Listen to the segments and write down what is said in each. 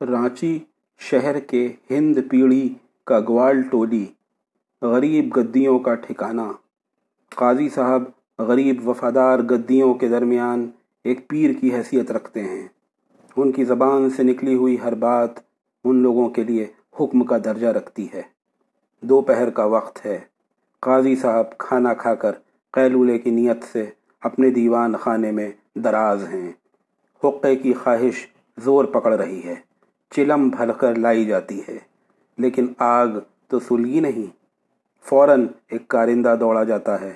رانچی شہر کے ہند پیڑھی کا گوال ٹولی، غریب گدیوں کا ٹھکانہ۔ قاضی صاحب غریب وفادار گدیوں کے درمیان ایک پیر کی حیثیت رکھتے ہیں۔ ان کی زبان سے نکلی ہوئی ہر بات ان لوگوں کے لیے حکم کا درجہ رکھتی ہے۔ دوپہر کا وقت ہے۔ قاضی صاحب کھانا کھا کر قیلولے کی نیت سے اپنے دیوان خانے میں دراز ہیں۔ حقے کی خواہش زور پکڑ رہی ہے۔ چلم بھر کر لائی جاتی ہے۔ لیکن آگ تو سلگی نہیں، فوراً ایک کارندہ دوڑا جاتا ہے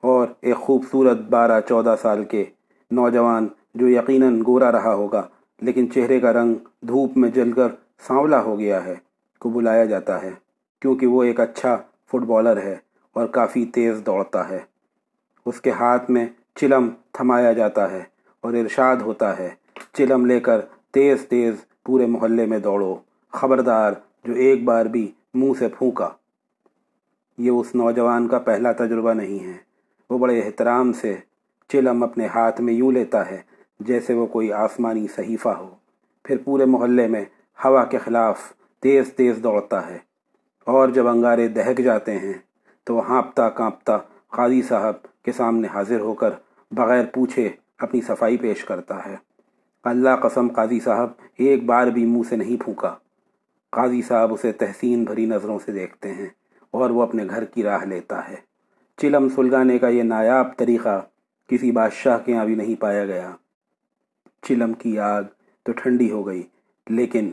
اور ایک خوبصورت بارہ چودہ سال کے نوجوان جو یقیناً گورا رہا ہوگا، لیکن چہرے کا رنگ دھوپ میں جل کر سانولا ہو گیا ہے، کو بلایا جاتا ہے۔ کیونکہ وہ ایک اچھا فٹ بالر ہے اور کافی تیز دوڑتا ہے۔ اس کے ہاتھ میں چلم تھمایا جاتا ہے اور ارشاد ہوتا ہے، چلم لے کر تیز تیز پورے محلے میں دوڑو۔ خبردار، جو ایک بار بھی منہ سے پھونکا۔ یہ اس نوجوان کا پہلا تجربہ نہیں ہے۔ وہ بڑے احترام سے چلم اپنے ہاتھ میں یوں لیتا ہے جیسے وہ کوئی آسمانی صحیفہ ہو۔ پھر پورے محلے میں ہوا کے خلاف تیز تیز دوڑتا ہے۔ اور جب انگارے دہک جاتے ہیں، تو وہ ہانپتا کانپتا قاضی صاحب کے سامنے حاضر ہو کر بغیر پوچھے اپنی صفائی پیش کرتا ہے۔ اللہ قسم قاضی صاحب، ایک بار بھی منہ سے نہیں پھونکا۔ قاضی صاحب اسے تحسین بھری نظروں سے دیکھتے ہیں اور وہ اپنے گھر کی راہ لیتا ہے۔ چلم سلگانے کا یہ نایاب طریقہ کسی بادشاہ کے یہاں بھی نہیں پایا گیا۔ چلم کی آگ تو ٹھنڈی ہو گئی، لیکن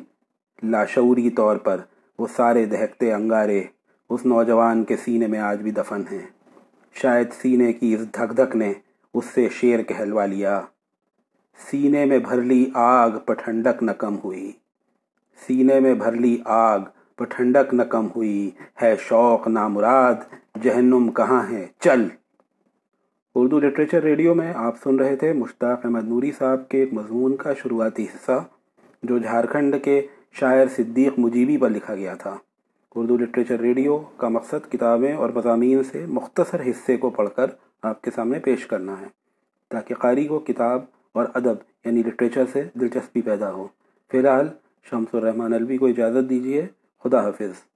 لاشعوری طور پر وہ سارے دہکتے انگارے اس نوجوان کے سینے میں آج بھی دفن ہیں۔ شاید سینے کی اس دھک دھک نے اس سے شیر کہلوا لیا۔ سینے میں بھر لی آگ پٹھنڈک نہ کم ہوئی۔ سینے میں بھر لی آگ پٹھنڈک نہ کم ہوئی۔ ہے شوق نامراد، جہنم کہاں ہے؟ چل۔ اردو لٹریچر ریڈیو میں آپ سن رہے تھے مشتاق احمد نوری صاحب کے ایک مضمون کا شروعاتی حصہ، جو جھارکھنڈ کے شاعر صدیق مجیبی پر لکھا گیا تھا۔ اردو لٹریچر ریڈیو کا مقصد کتابیں اور مضامین سے مختصر حصے کو پڑھ کر آپ کے سامنے پیش کرنا ہے، تاکہ قاری کو کتاب اور ادب یعنی لٹریچر سے دلچسپی پیدا ہو۔ فی الحال، شمس الرحمٰن الوی کو اجازت دیجیے خدا حافظ۔